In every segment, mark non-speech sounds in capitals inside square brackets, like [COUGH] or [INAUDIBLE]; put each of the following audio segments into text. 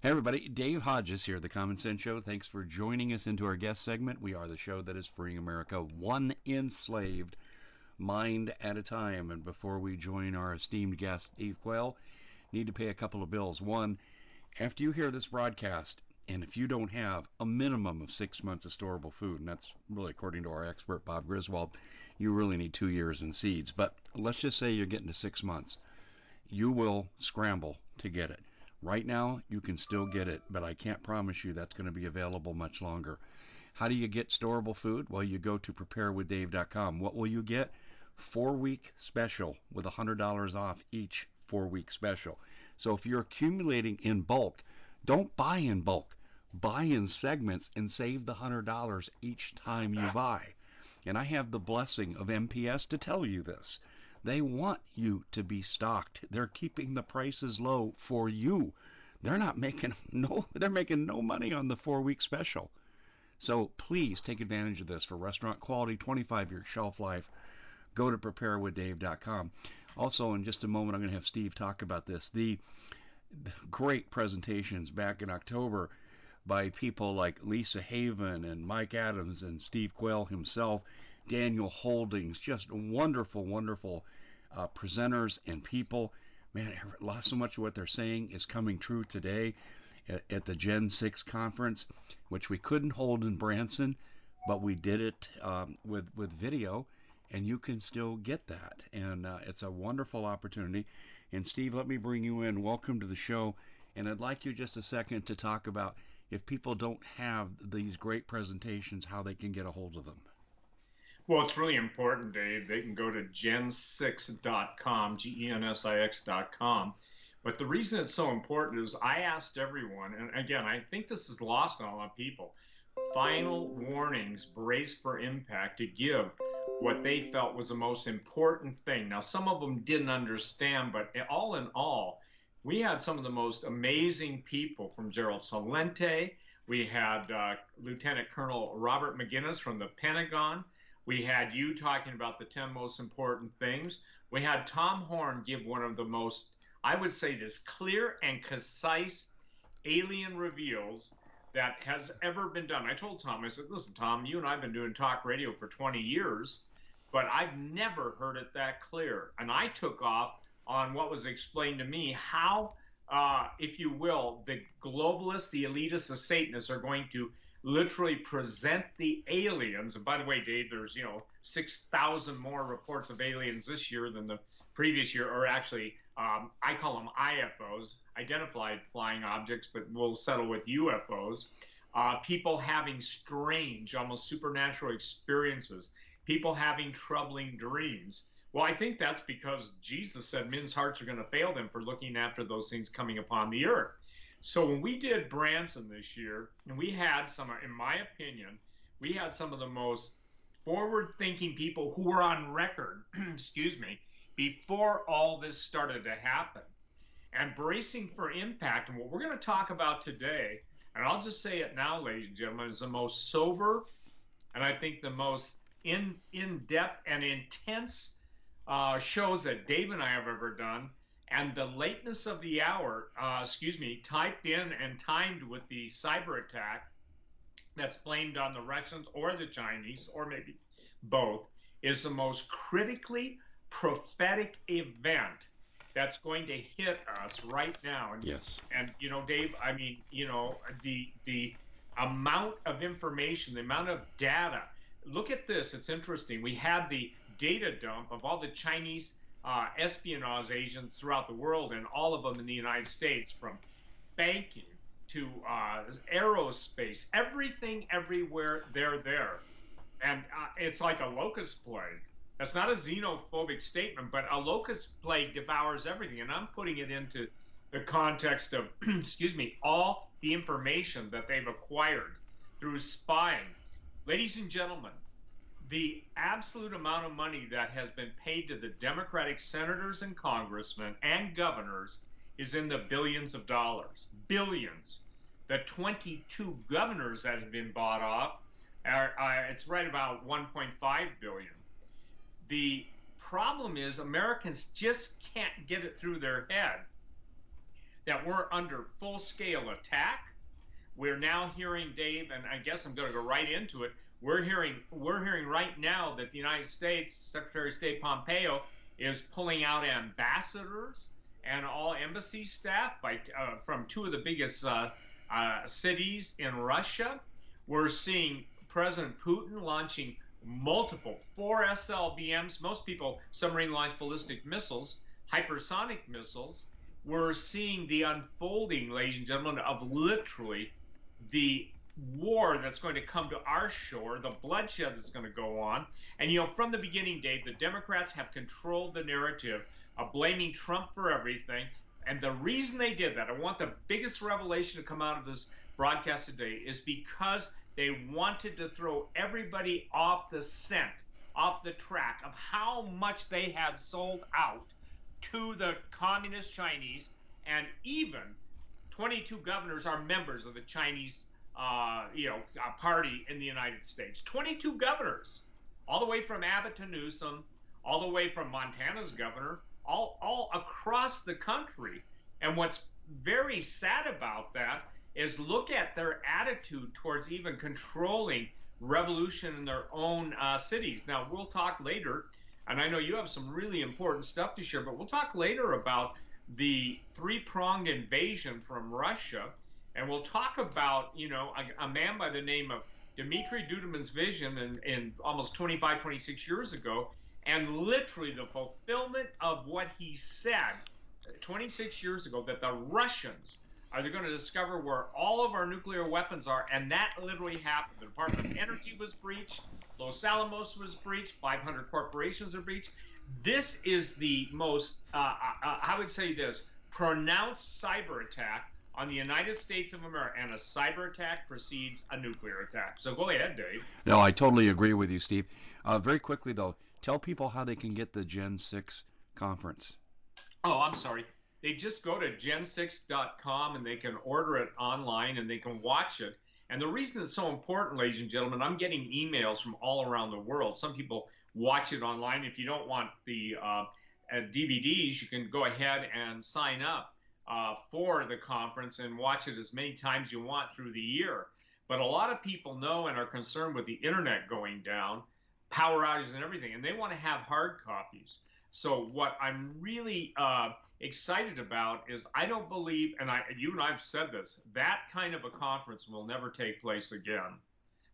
Hey everybody, Dave Hodges here, at The Common Sense Show. Thanks for joining us into our guest segment. We are the show that is freeing America one enslaved mind at a time. And before we join our esteemed guest, Steve Quayle, need to pay a couple of bills. One, after you hear this broadcast, and if you don't have a minimum of six months of storable food, and that's really according to our expert Bob Griswold, you really need two years in seeds. But let's just say you're getting to six months, you will scramble to get it. Right now, you can still get it, but I can't promise you that's going to be available much longer. How do you get storable food? Well, you go to preparewithdave.com. What will you get? Four week special with $100 off each four week special. So if you're accumulating in bulk, don't buy in bulk. Buy in segments and save the $100 each time you [LAUGHS] buy. And I have the blessing of MPS to tell you this. They want you to be stocked. They're keeping the prices low for you. They're not making [LAUGHS] no they're making no money on the 4-week special. So please take advantage of this for restaurant quality 25 year shelf life. Go to preparewithdave.com. Also in just a moment I'm going to have Steve talk about this. The, the great presentations back in October by people like Lisa Haven and Mike Adams and Steve Quayle himself Daniel Holdings, just wonderful, wonderful uh, presenters and people. Man, so much of what they're saying is coming true today at, at, the Gen 6 conference, which we couldn't hold in Branson, but we did it um, with, with video, and you can still get that. And uh, it's a wonderful opportunity. And Steve, let me bring you in. Welcome to the show. And I'd like you just a second to talk about if people don't have these great presentations, how they can get a hold of them. Well, it's really important, Dave. They can go to gen6.com, G E N S I X.com. But the reason it's so important is I asked everyone, and again, I think this is lost on a lot of people final warnings, brace for impact to give what they felt was the most important thing. Now, some of them didn't understand, but all in all, we had some of the most amazing people from Gerald Celente. We had uh, Lieutenant Colonel Robert Maginnis from the Pentagon. We had you talking about the 10 most important things. We had Tom Horn give one of the most, I would say, this clear and concise alien reveals that has ever been done. I told Tom, I said, listen, Tom, you and I have been doing talk radio for 20 years, but I've never heard it that clear. And I took off on what was explained to me how, uh, if you will, the globalists, the elitists, the Satanists are going to literally present the aliens. And by the way, Dave, there's you know six thousand more reports of aliens this year than the previous year, or actually, um, I call them IFOs, identified flying objects, but we'll settle with UFOs. Uh, people having strange, almost supernatural experiences. People having troubling dreams. Well, I think that's because Jesus said men's hearts are going to fail them for looking after those things coming upon the earth. So when we did Branson this year, and we had some, in my opinion, we had some of the most forward-thinking people who were on record, [CLEARS THROAT] excuse me, before all this started to happen. And bracing for impact, and what we're going to talk about today, and I'll just say it now, ladies and gentlemen, is the most sober, and I think the most in in depth and intense uh, shows that Dave and I have ever done and the lateness of the hour, uh, excuse me, typed in and timed with the cyber attack that's blamed on the Russians or the Chinese, or maybe both, is the most critically prophetic event that's going to hit us right now. And, yes. And you know, Dave, I mean, you know, the the amount of information, the amount of data. Look at this. It's interesting. We had the data dump of all the Chinese uh, espionage agents throughout the world, and all of them in the United States, from banking to uh, aerospace, everything, everywhere, they're there. And uh, it's like a locust plague. That's not a xenophobic statement, but a locust plague devours everything. And I'm putting it into the context of, [CLEARS THROAT] excuse me, all the information that they've acquired through spying. Ladies and gentlemen, the absolute amount of money that has been paid to the Democratic senators and congressmen and governors is in the billions of dollars. Billions. The 22 governors that have been bought off, are, uh, it's right about 1.5 billion. The problem is Americans just can't get it through their head that we're under full scale attack. We're now hearing, Dave, and I guess I'm going to go right into it. We're hearing we're hearing right now that the United States Secretary of State Pompeo is pulling out ambassadors and all embassy staff by uh, from two of the biggest uh, uh, cities in Russia. We're seeing President Putin launching multiple four SLBMs. Most people submarine launched ballistic missiles, hypersonic missiles. We're seeing the unfolding, ladies and gentlemen, of literally the war that's going to come to our shore, the bloodshed that's going to go on. And, you know, from the beginning, Dave, the Democrats have controlled the narrative of blaming Trump for everything. And the reason they did that, I want the biggest revelation to come out of this broadcast today, is because they wanted to throw everybody off the scent, off the track of how much they had sold out to the communist Chinese, and even 22 governors are members of the Chinese, uh, you know, party in the United States. 22 governors, all the way from Abbott to Newsom, all the way from Montana's governor, all all across the country. And what's very sad about that is look at their attitude towards even controlling revolution in their own uh, cities. Now, we'll talk later, and I know you have some really important stuff to share, but we'll talk later about the three pronged invasion from Russia. And we'll talk about, you know, a, a man by the name of Dmitry Duduman's vision in, in almost 25, 26 years ago, and literally the fulfillment of what he said 26 years ago that the Russians are they going to discover where all of our nuclear weapons are? And that literally happened. The Department of Energy was breached. Los Alamos was breached. 500 corporations are breached. This is the most, uh, uh, uh, I would say this, pronounced cyber attack on the United States of America, and a cyber attack precedes a nuclear attack. So go ahead, Dave. No, I totally agree with you, Steve. Uh, very quickly, though, tell people how they can get the Gen 6 conference. Oh, I'm sorry they just go to gen6.com and they can order it online and they can watch it. And the reason it's so important, ladies and gentlemen, I'm getting emails from all around the world. Some people watch it online. If you don't want the uh, DVDs, you can go ahead and sign up uh, for the conference and watch it as many times you want through the year. But a lot of people know and are concerned with the internet going down, power outages, and everything, and they want to have hard copies. So what I'm really uh, excited about is I don't believe, and I, you and I've said this, that kind of a conference will never take place again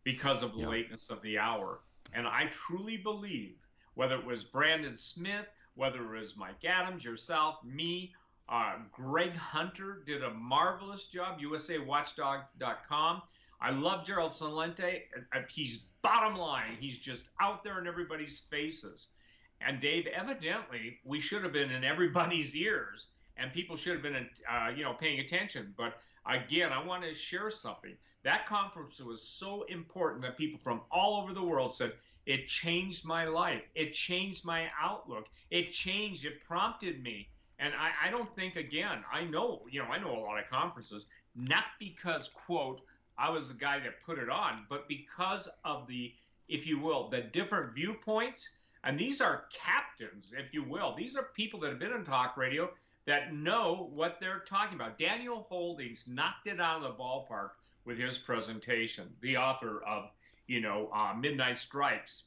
because of the lateness of the hour. And I truly believe, whether it was Brandon Smith, whether it was Mike Adams, yourself, me, uh, Greg Hunter did a marvelous job, USAWatchdog.com. I love Gerald Celente. Uh, he's bottom line. He's just out there in everybody's faces. And Dave, evidently, we should have been in everybody's ears, and people should have been, uh, you know, paying attention. But again, I want to share something. That conference was so important that people from all over the world said it changed my life. It changed my outlook. It changed. It prompted me. And I, I don't think, again, I know, you know, I know a lot of conferences, not because, quote, I was the guy that put it on, but because of the, if you will, the different viewpoints and these are captains, if you will. These are people that have been in talk radio that know what they're talking about. Daniel Holdings knocked it out of the ballpark with his presentation. The author of, you know, uh, Midnight Strikes,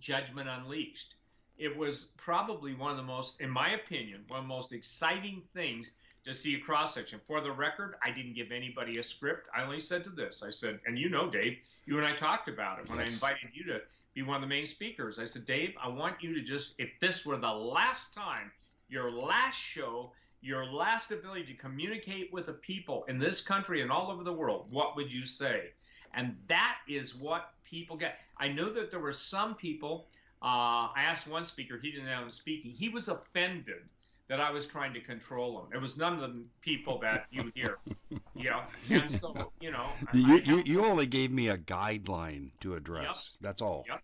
Judgment Unleashed. It was probably one of the most, in my opinion, one of the most exciting things to see a cross section. For the record, I didn't give anybody a script. I only said to this, I said, and you know, Dave, you and I talked about it when yes. I invited you to be one of the main speakers. I said, Dave, I want you to just, if this were the last time, your last show, your last ability to communicate with the people in this country and all over the world, what would you say? And that is what people get. I know that there were some people, uh, I asked one speaker, he didn't have him speaking, he was offended that I was trying to control him. It was none of the people that you hear, [LAUGHS] you know. And so, you know, you, you, you only gave me a guideline to address. Yep. That's all. Yep.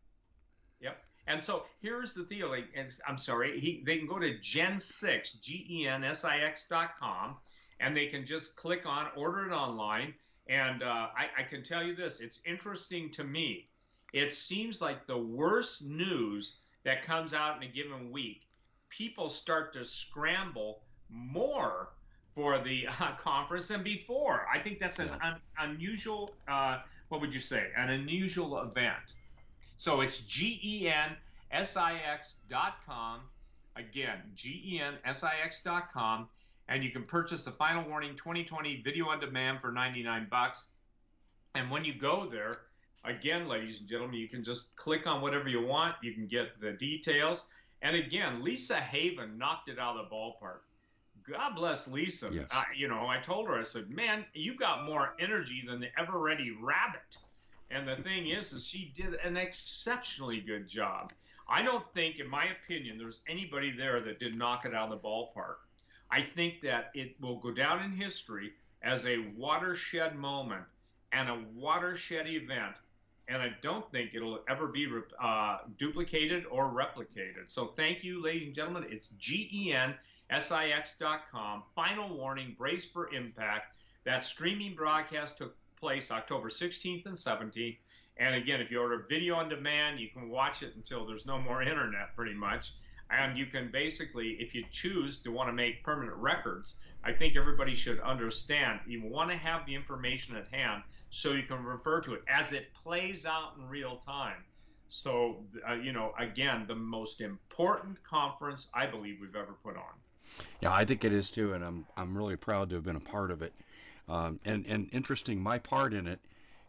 Yep. And so here's the deal. And I'm sorry, he, they can go to Gen6, G-E-N-S-I-X dot com, and they can just click on order it online. And uh, I, I can tell you this: it's interesting to me. It seems like the worst news that comes out in a given week people start to scramble more for the uh, [LAUGHS] conference and before. I think that's an Yeah. un- unusual, uh, what would you say, an unusual event. So it's gensix.com. Again, gensix.com. And you can purchase the Final Warning 2020 video on demand for 99 bucks. And when you go there, again, ladies and gentlemen, you can just click on whatever you want. You can get the details. And again, Lisa Haven knocked it out of the ballpark. God bless Lisa. Yes. I, you know, I told her, I said, man, you got more energy than the ever ready rabbit. And the thing is, is she did an exceptionally good job. I don't think, in my opinion, there's anybody there that did knock it out of the ballpark. I think that it will go down in history as a watershed moment and a watershed event. And I don't think it'll ever be uh, duplicated or replicated. So thank you, ladies and gentlemen. It's gensix.com. Final warning, brace for impact. That streaming broadcast took place October 16th and 17th. And again, if you order video on demand, you can watch it until there's no more internet, pretty much. And you can basically, if you choose to want to make permanent records, I think everybody should understand you want to have the information at hand so you can refer to it as it plays out in real time. So, uh, you know, again, the most important conference I believe we've ever put on. Yeah, I think it is too, and I'm I'm really proud to have been a part of it. Um, and and interesting, my part in it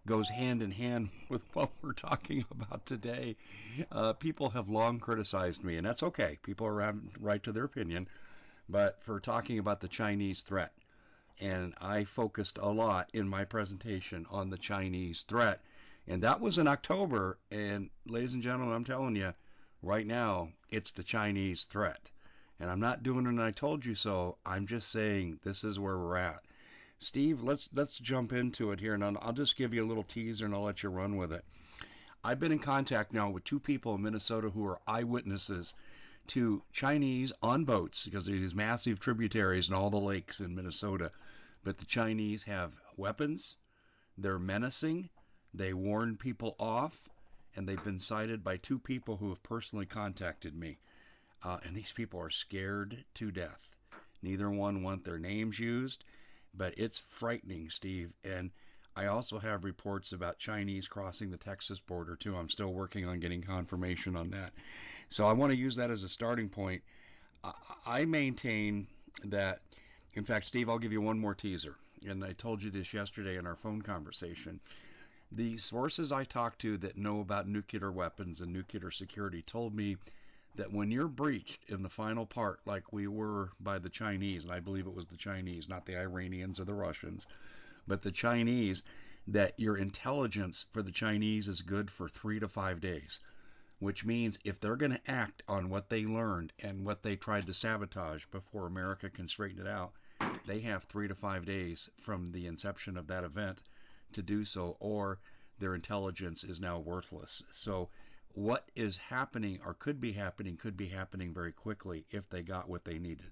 goes hand in hand [LAUGHS] with what we're talking about today. Uh, people have long criticized me, and that's okay. People are right to their opinion, but for talking about the Chinese threat, and I focused a lot in my presentation on the Chinese threat, and that was in October. And ladies and gentlemen, I'm telling you, right now it's the Chinese threat. And I'm not doing an I told you so. I'm just saying this is where we're at. Steve, let's let's jump into it here, and I'll, just give you a little teaser, and I'll let you run with it. I've been in contact now with two people in Minnesota who are eyewitnesses to Chinese on boats because there's these massive tributaries in all the lakes in Minnesota. But the Chinese have weapons, they're menacing, they warn people off, and they've been cited by two people who have personally contacted me. Uh, and these people are scared to death. Neither one want their names used, but it's frightening, Steve. And I also have reports about Chinese crossing the Texas border too. I'm still working on getting confirmation on that. So I want to use that as a starting point. I maintain that, in fact, Steve, I'll give you one more teaser. And I told you this yesterday in our phone conversation. The sources I talked to that know about nuclear weapons and nuclear security told me that when you're breached in the final part, like we were by the Chinese, and I believe it was the Chinese, not the Iranians or the Russians, but the Chinese, that your intelligence for the Chinese is good for three to five days. Which means if they're going to act on what they learned and what they tried to sabotage before America can straighten it out, they have three to five days from the inception of that event to do so, or their intelligence is now worthless. So what is happening or could be happening could be happening very quickly if they got what they needed.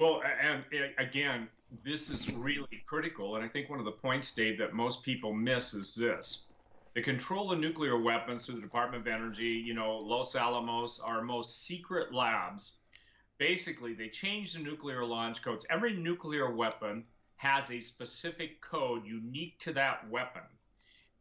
Well, and again, this is really critical. And I think one of the points, Dave, that most people miss is this. The control of nuclear weapons through the Department of Energy, you know, Los Alamos, our most secret labs, basically they change the nuclear launch codes. Every nuclear weapon has a specific code unique to that weapon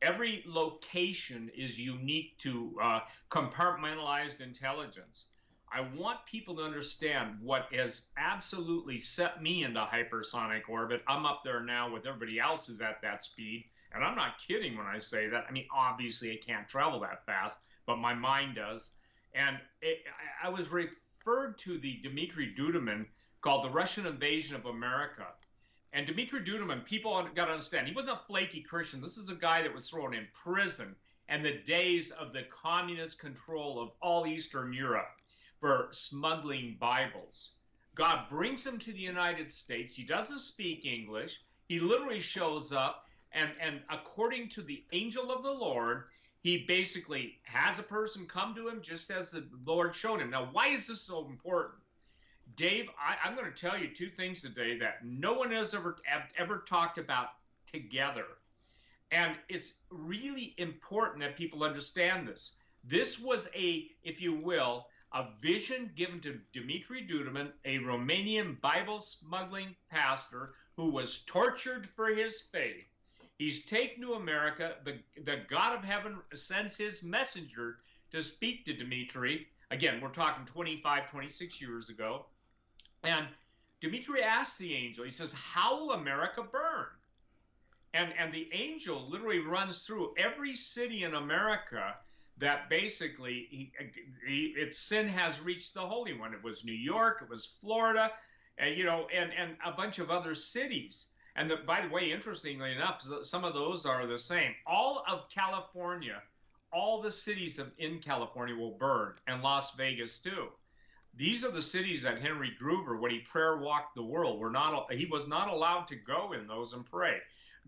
every location is unique to uh, compartmentalized intelligence. I want people to understand what has absolutely set me into hypersonic orbit. I'm up there now with everybody else is at that speed. And I'm not kidding when I say that. I mean, obviously, I can't travel that fast, but my mind does. And it, I, I was referred to the Dmitry Duduman called The Russian Invasion of America. And Dmitry Duduman, people got to understand, he wasn't a flaky Christian. This is a guy that was thrown in prison and the days of the communist control of all Eastern Europe for smuggling Bibles. God brings him to the United States. He doesn't speak English. He literally shows up, and, and according to the angel of the Lord, he basically has a person come to him just as the Lord showed him. Now, why is this so important? Dave, I, am going to tell you two things today that no one has ever ever talked about together, and it's really important that people understand this. This was a, if you will, a vision given to Dimitri Duduman, a Romanian Bible smuggling pastor who was tortured for his faith. He's taken to America. The, the God of heaven sends his messenger to speak to Dimitri. Again, we're talking 25, 26 years ago. And Dimitri asks the angel, he says, How will America burn? And, and the angel literally runs through every city in America that basically he, he, its sin has reached the Holy One. It was New York, it was Florida, and you know, and and a bunch of other cities. And the, by the way, interestingly enough, some of those are the same. All of California, all the cities of, in California will burn, and Las Vegas too. These are the cities that Henry Gruber, when he prayer walked the world, were not he was not allowed to go in those and pray.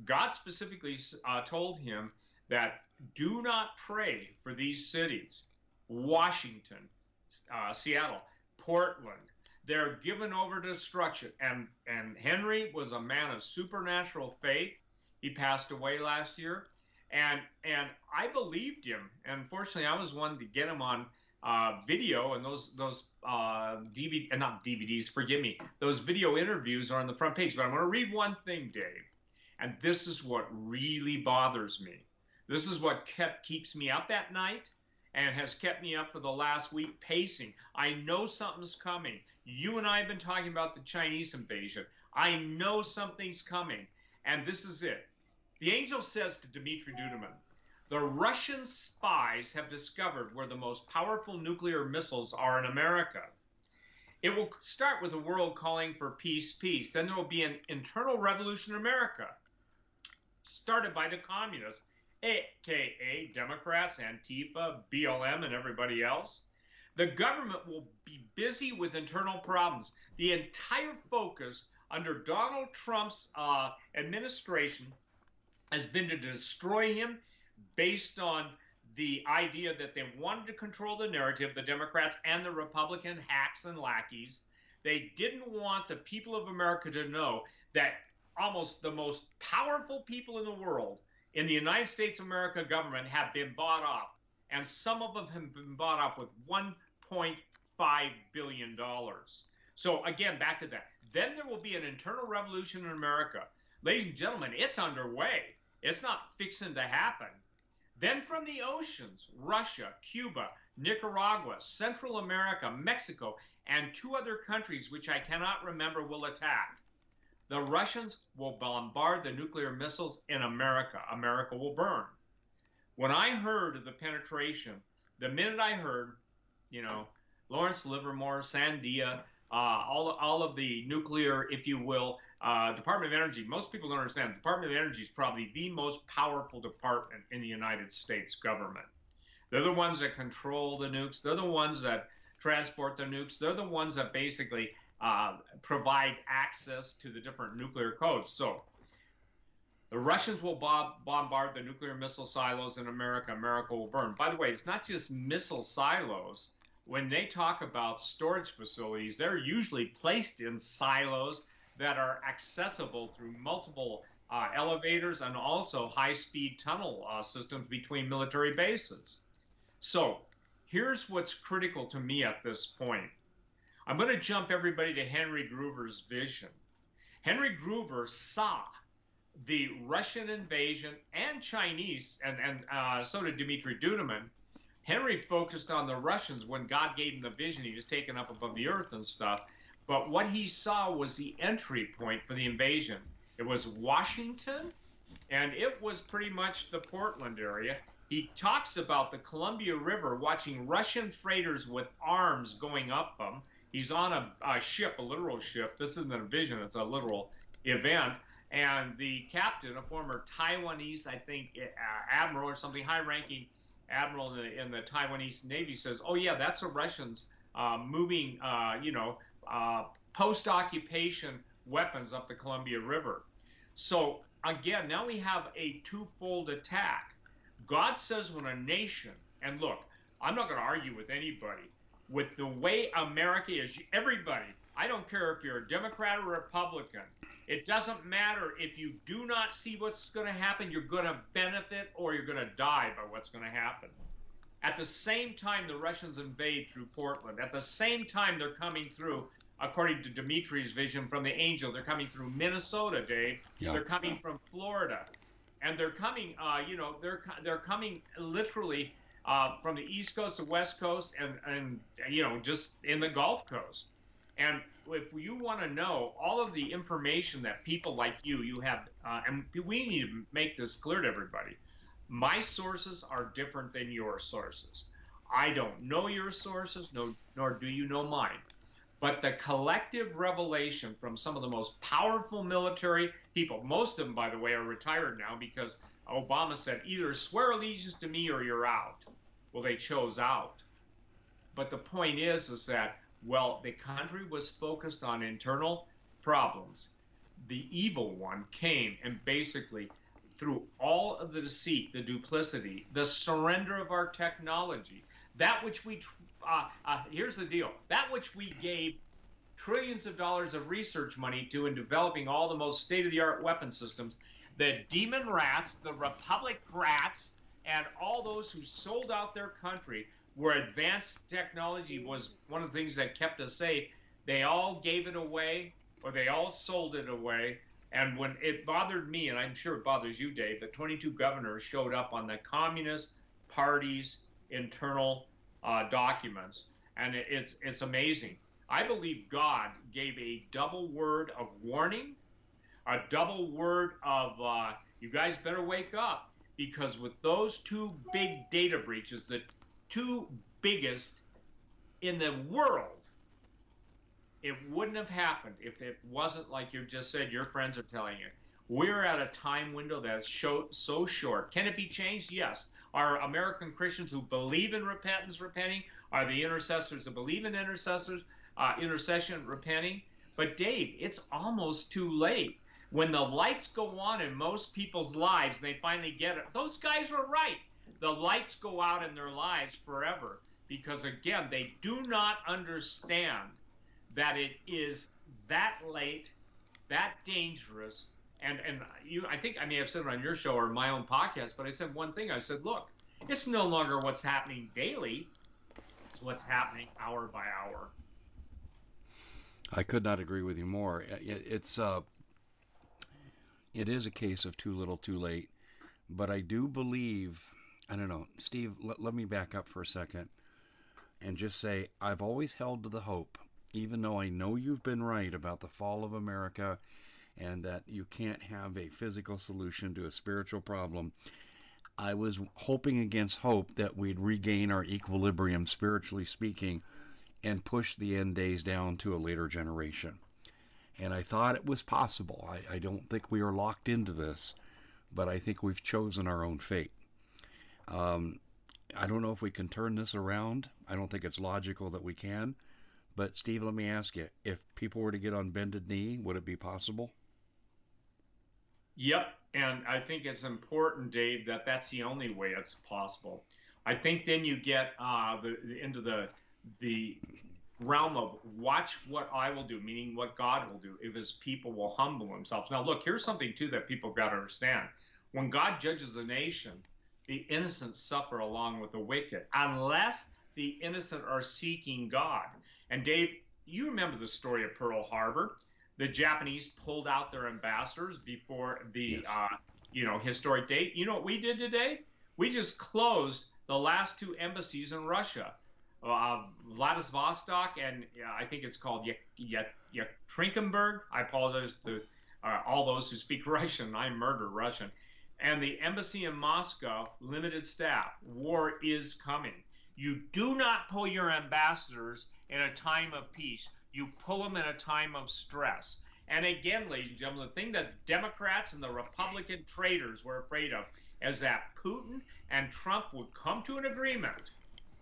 God specifically uh, told him that do not pray for these cities Washington, uh, Seattle, Portland. They're given over to destruction. And, and Henry was a man of supernatural faith. He passed away last year. And, and I believed him. And unfortunately, I was one to get him on uh, video, and those those uh, DVD, uh, not DVDs, forgive me, those video interviews are on the front page. But I'm going to read one thing, Dave, and this is what really bothers me. This is what kept keeps me up at night and has kept me up for the last week pacing. I know something's coming. You and I have been talking about the Chinese invasion. I know something's coming. And this is it. The angel says to Dmitry Duduman, the Russian spies have discovered where the most powerful nuclear missiles are in America. It will start with the world calling for peace, peace. Then there will be an internal revolution in America, started by the communists aka Democrats, Antifa, BLM, and everybody else. The government will be busy with internal problems. The entire focus under Donald Trump's uh, administration has been to destroy him based on the idea that they wanted to control the narrative, the Democrats and the Republican hacks and lackeys. They didn't want the people of America to know that almost the most powerful people in the world in the United States of America government have been bought off, and some of them have been bought off with 1.5 billion dollars. So again, back to that. Then there will be an internal revolution in America. Ladies and gentlemen, it's underway. It's not fixing to happen. Then from the oceans, Russia, Cuba, Nicaragua, Central America, Mexico, and two other countries which I cannot remember will attack. The Russians will bombard the nuclear missiles in America. America will burn. When I heard of the penetration, the minute I heard, you know, Lawrence Livermore, Sandia, uh, all, all of the nuclear, if you will, uh, Department of Energy, most people don't understand. The Department of Energy is probably the most powerful department in the United States government. They're the ones that control the nukes. They're the ones that transport the nukes. They're the ones that basically uh, provide access to the different nuclear codes. So the Russians will bomb, bombard the nuclear missile silos in America. America will burn. By the way, it's not just missile silos. When they talk about storage facilities, they're usually placed in silos that are accessible through multiple uh, elevators and also high speed tunnel uh, systems between military bases. So here's what's critical to me at this point I'm going to jump everybody to Henry Gruber's vision. Henry Gruber saw the Russian invasion and Chinese, and, and uh, so did Dmitry Duduman. Henry focused on the Russians when God gave him the vision. He was taken up above the earth and stuff. But what he saw was the entry point for the invasion. It was Washington, and it was pretty much the Portland area. He talks about the Columbia River, watching Russian freighters with arms going up them he's on a, a ship, a literal ship. This isn't a vision; it's a literal event. And the captain, a former Taiwanese, I think, uh, admiral or something, high-ranking admiral in the, in the, Taiwanese Navy, says, "Oh yeah, that's the Russians uh, moving, uh, you know, uh, post-occupation weapons up the Columbia River." So again, now we have a twofold attack. God says when a nation, and look, I'm not going to argue with anybody with the way America is, everybody, I don't care if you're a Democrat or Republican, it doesn't matter if you do not see what's going to happen, you're going to benefit or you're going to die by what's going to happen. At the same time, the Russians invade through Portland. At the same time, they're coming through, according to Dimitri's vision from the angel, they're coming through Minnesota, Dave. Yeah. They're coming from Florida. And they're coming, uh, you know, they're, they're coming literally uh, from the East Coast to West Coast and, and, you know, just in the Gulf Coast. And if you want to know all of the information that people like you, you have, uh, and we need to make this clear to everybody. My sources are different than your sources. I don't know your sources, no, nor do you know mine. But the collective revelation from some of the most powerful military people, most of them, by the way, are retired now because Obama said either swear allegiance to me or you're out. Well, they chose out. But the point is, is that well, the country was focused on internal problems. The evil one came and basically, through all of the deceit, the duplicity, the surrender of our technology, that which we, uh, uh, here's the deal, that which we gave trillions of dollars of research money to in developing all the most state of the art weapon systems, the demon rats, the republic rats, and all those who sold out their country where advanced technology was one of the things that kept us safe, they all gave it away or they all sold it away. And when it bothered me, and I'm sure it bothers you, Dave, that 22 governors showed up on the Communist Party's internal uh, documents, and it, it's it's amazing. I believe God gave a double word of warning, a double word of uh, you guys better wake up because with those two big data breaches the two biggest in the world. It wouldn't have happened if it wasn't like you just said your friends are telling you. We're at a time window that's so, short. Can it be changed? Yes. Are American Christians who believe in repentance repenting? Are the intercessors who believe in intercessors, uh, intercession repenting? But Dave, it's almost too late. When the lights go on in most people's lives, they finally get it. Those guys were right. The lights go out in their lives forever because again they do not understand that it is that late that dangerous. And and you i think i may have said it on your show or my own podcast but i said one thing. I said look it's no longer what's happening daily. It's what's happening hour by hour. I could not agree with you more. It's uh it is a case of too little too late but i do believe I don't know. Steve, let, let me back up for a second and just say I've always held to the hope, even though I know you've been right about the fall of America and that you can't have a physical solution to a spiritual problem. I was hoping against hope that we'd regain our equilibrium, spiritually speaking, and push the end days down to a later generation. And I thought it was possible. I, I don't think we are locked into this, but I think we've chosen our own fate. Um, I don't know if we can turn this around. I don't think it's logical that we can. But, Steve, let me ask you if people were to get on bended knee, would it be possible? Yep. And I think it's important, Dave, that that's the only way it's possible. I think then you get uh, the, into the the realm of watch what I will do, meaning what God will do if his people will humble themselves. Now, look, here's something too that people got to understand. When God judges a nation, the innocent suffer along with the wicked, unless the innocent are seeking God. And Dave, you remember the story of Pearl Harbor. The Japanese pulled out their ambassadors before the yes. uh, you know historic date. You know what we did today? We just closed the last two embassies in Russia, uh, Vladivostok and I think it's called Yekaterinburg. I apologize to uh, all those who speak [LAUGHS] Russian. I murder Russian and the embassy in Moscow, limited staff. War is coming. You do not pull your ambassadors in a time of peace. You pull them in a time of stress. And again, ladies and gentlemen, the thing that Democrats and the Republican traitors were afraid of is that Putin and Trump would come to an agreement.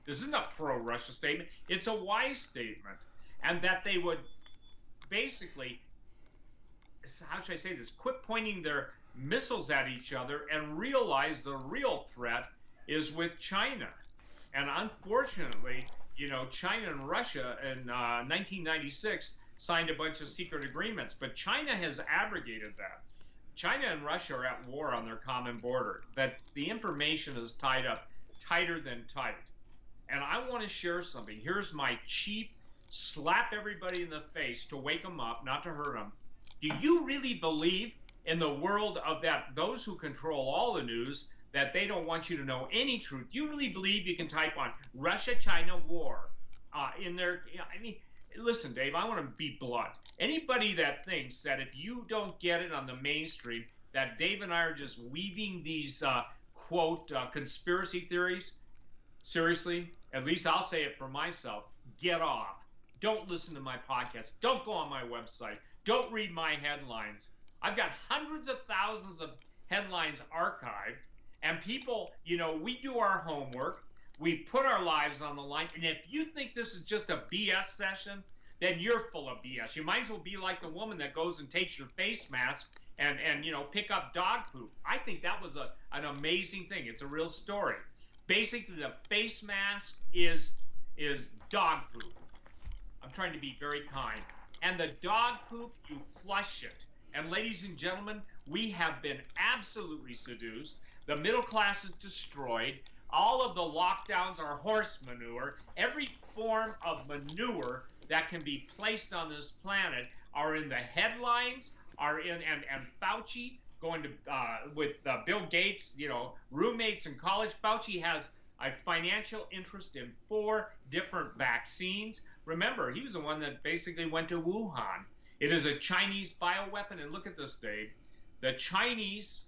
This isn't a pro Russia statement, it's a wise statement. And that they would basically, how should I say this, quit pointing their missiles at each other and realize the real threat is with China. And unfortunately, you know, China and Russia in uh, 1996 signed a bunch of secret agreements, but China has abrogated that. China and Russia are at war on their common border. That the information is tied up tighter than tight. And I want to share something. Here's my cheap slap everybody in the face to wake them up, not to hurt them. Do you really believe in the world of that those who control all the news that they don't want you to know any truth? Do you really believe you can type on Russia China war uh, in there? I mean, listen, Dave, I want to be blunt. Anybody that thinks that if you don't get it on the mainstream, that Dave and I are just weaving these uh, quote uh, conspiracy theories, seriously, at least I'll say it for myself. Get off. Don't listen to my podcast. Don't go on my website. Don't read my headlines. I've got hundreds of thousands of headlines archived, and people, you know, we do our homework. We put our lives on the line. And if you think this is just a BS session, then you're full of BS. You might as well be like the woman that goes and takes your face mask and and you know pick up dog poop. I think that was a an amazing thing. It's a real story. Basically, the face mask is is dog poop. I'm trying to be very kind. And the dog poop, you flush it. And ladies and gentlemen, we have been absolutely seduced. The middle class is destroyed. All of the lockdowns are horse manure. Every form of manure that can be placed on this planet are in the headlines, are in, and, and Fauci going to, uh, with uh, Bill Gates, you know, roommates in college. Fauci has a financial interest in four different vaccines. Remember, he was the one that basically went to Wuhan. It is a Chinese bioweapon. And look at this, Dave. The Chinese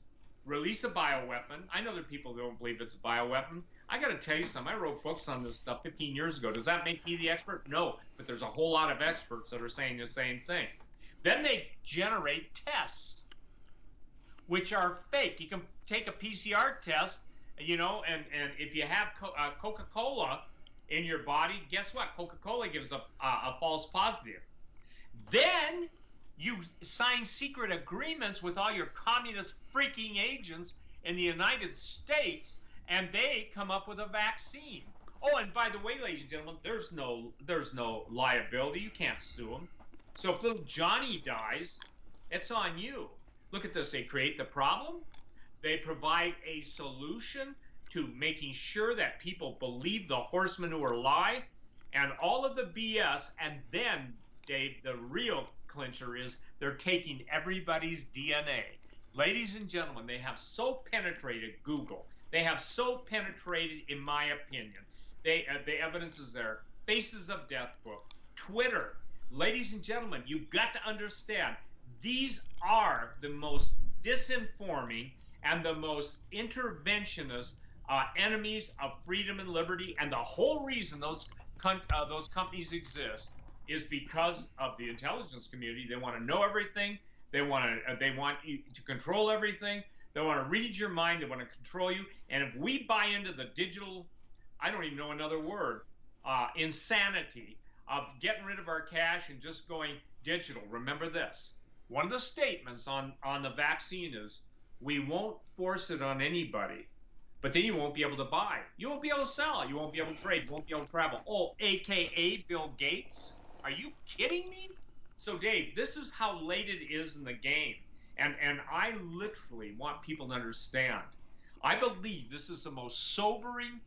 release a bioweapon. I know that people who don't believe it's a bioweapon. I got to tell you something. I wrote books on this stuff 15 years ago. Does that make me the expert? No, but there's a whole lot of experts that are saying the same thing. Then they generate tests, which are fake. You can take a PCR test, you know, and, and if you have co- uh, Coca Cola in your body, guess what? Coca Cola gives a, a false positive. Then you sign secret agreements with all your communist freaking agents in the United States, and they come up with a vaccine. Oh, and by the way, ladies and gentlemen, there's no there's no liability. You can't sue them. So if little Johnny dies, it's on you. Look at this. They create the problem. They provide a solution to making sure that people believe the horse manure lie and all of the BS. And then, Dave, the real clincher is they're taking everybody's DNA. Ladies and gentlemen, they have so penetrated Google. They have so penetrated, in my opinion. They uh, the evidence is there. Faces of Death book, Twitter. Ladies and gentlemen, you've got to understand these are the most disinforming and the most interventionist uh, enemies of freedom and liberty. And the whole reason those uh, those companies exist is because of the intelligence community. They want to know everything. They want to uh, they want you to control everything. They want to read your mind. They want to control you. And if we buy into the digital, I don't even know another word, uh, insanity of getting rid of our cash and just going digital. Remember this. One of the statements on, on the vaccine is we won't force it on anybody, but then you won't be able to buy. You won't be able to sell. You won't be able to trade. You won't be able to travel. Oh, AKA Bill Gates. Are you kidding me? So, Dave, this is how late it is in the game. And, and I literally want people to understand. I believe this is the most sobering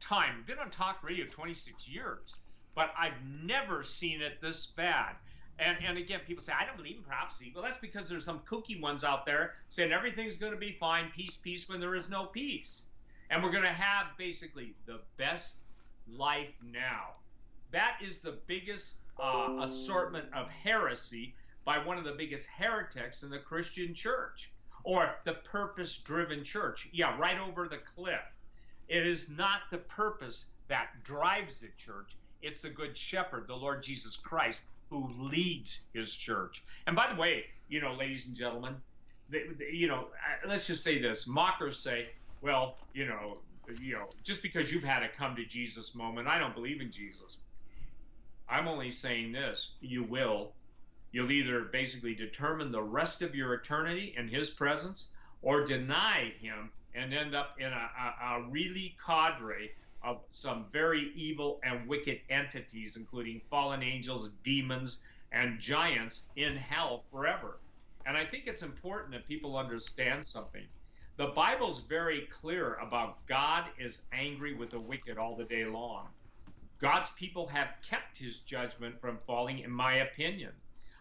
time. I've been on talk radio 26 years, but I've never seen it this bad. And, and again, people say, I don't believe in prophecy. Well, that's because there's some kooky ones out there saying everything's going to be fine, peace, peace, when there is no peace. And we're going to have basically the best life now. That is the biggest uh, assortment of heresy by one of the biggest heretics in the Christian church or the purpose driven church. Yeah, right over the cliff. It is not the purpose that drives the church, it's the good shepherd, the Lord Jesus Christ, who leads his church. And by the way, you know, ladies and gentlemen, they, they, you know, let's just say this: mockers say, "Well, you know, you know, just because you've had a come to Jesus moment, I don't believe in Jesus." I'm only saying this: you will. You'll either basically determine the rest of your eternity in His presence, or deny Him and end up in a, a, a really cadre of some very evil and wicked entities, including fallen angels, demons, and giants in hell forever. And I think it's important that people understand something. The Bible's very clear about God is angry with the wicked all the day long. God's people have kept his judgment from falling, in my opinion.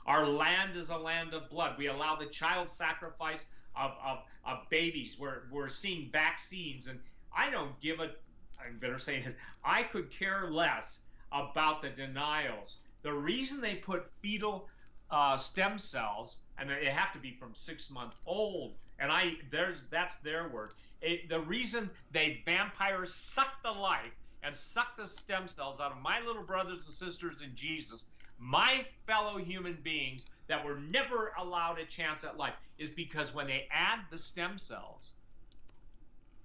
Our land is a land of blood. We allow the child sacrifice of, of, of babies. We're, we're seeing vaccines. And I don't give a, I better say this, I could care less about the denials. The reason they put fetal uh, stem cells, and they have to be from six month old, and I there's that's their word. It, the reason they vampires suck the life and suck the stem cells out of my little brothers and sisters in Jesus, my fellow human beings that were never allowed a chance at life, is because when they add the stem cells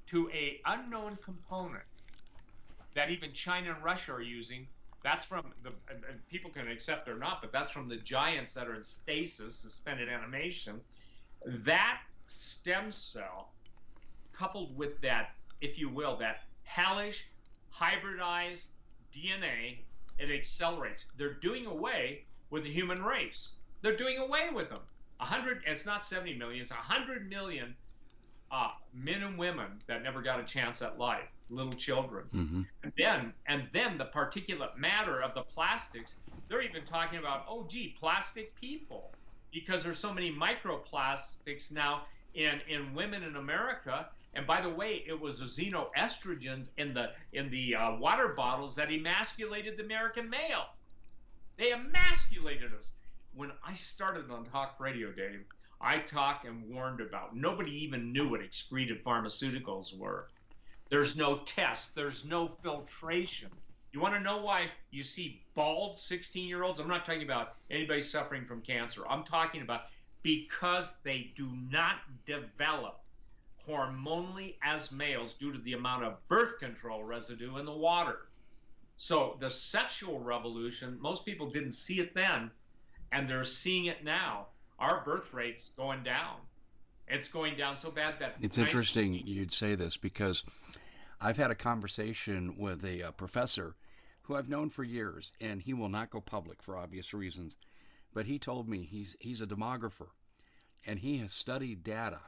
to a unknown component that even China and Russia are using, that's from the people can accept or not, but that's from the giants that are in stasis, suspended animation. That stem cell, coupled with that, if you will, that hellish hybridized DNA, it accelerates. They're doing away with the human race. They're doing away with them. A hundred. It's not seventy million. It's a hundred million uh, men and women that never got a chance at life, little children. Mm-hmm. And then, and then the particulate matter of the plastics. They're even talking about, oh, gee, plastic people, because there's so many microplastics now in in women in America and by the way, it was the xenoestrogens in the in the uh, water bottles that emasculated the American male. They emasculated us. When I started on talk radio, Dave, I talked and warned about. Nobody even knew what excreted pharmaceuticals were. There's no test. There's no filtration. You want to know why you see bald 16 year olds? I'm not talking about anybody suffering from cancer. I'm talking about because they do not develop hormonally as males due to the amount of birth control residue in the water. So the sexual revolution, most people didn't see it then, and they're seeing it now. Our birth rate's going down. It's going down so bad that it's interesting you'd say this because I've had a conversation with a, a professor who I've known for years, and he will not go public for obvious reasons. But he told me he's he's a demographer, and he has studied data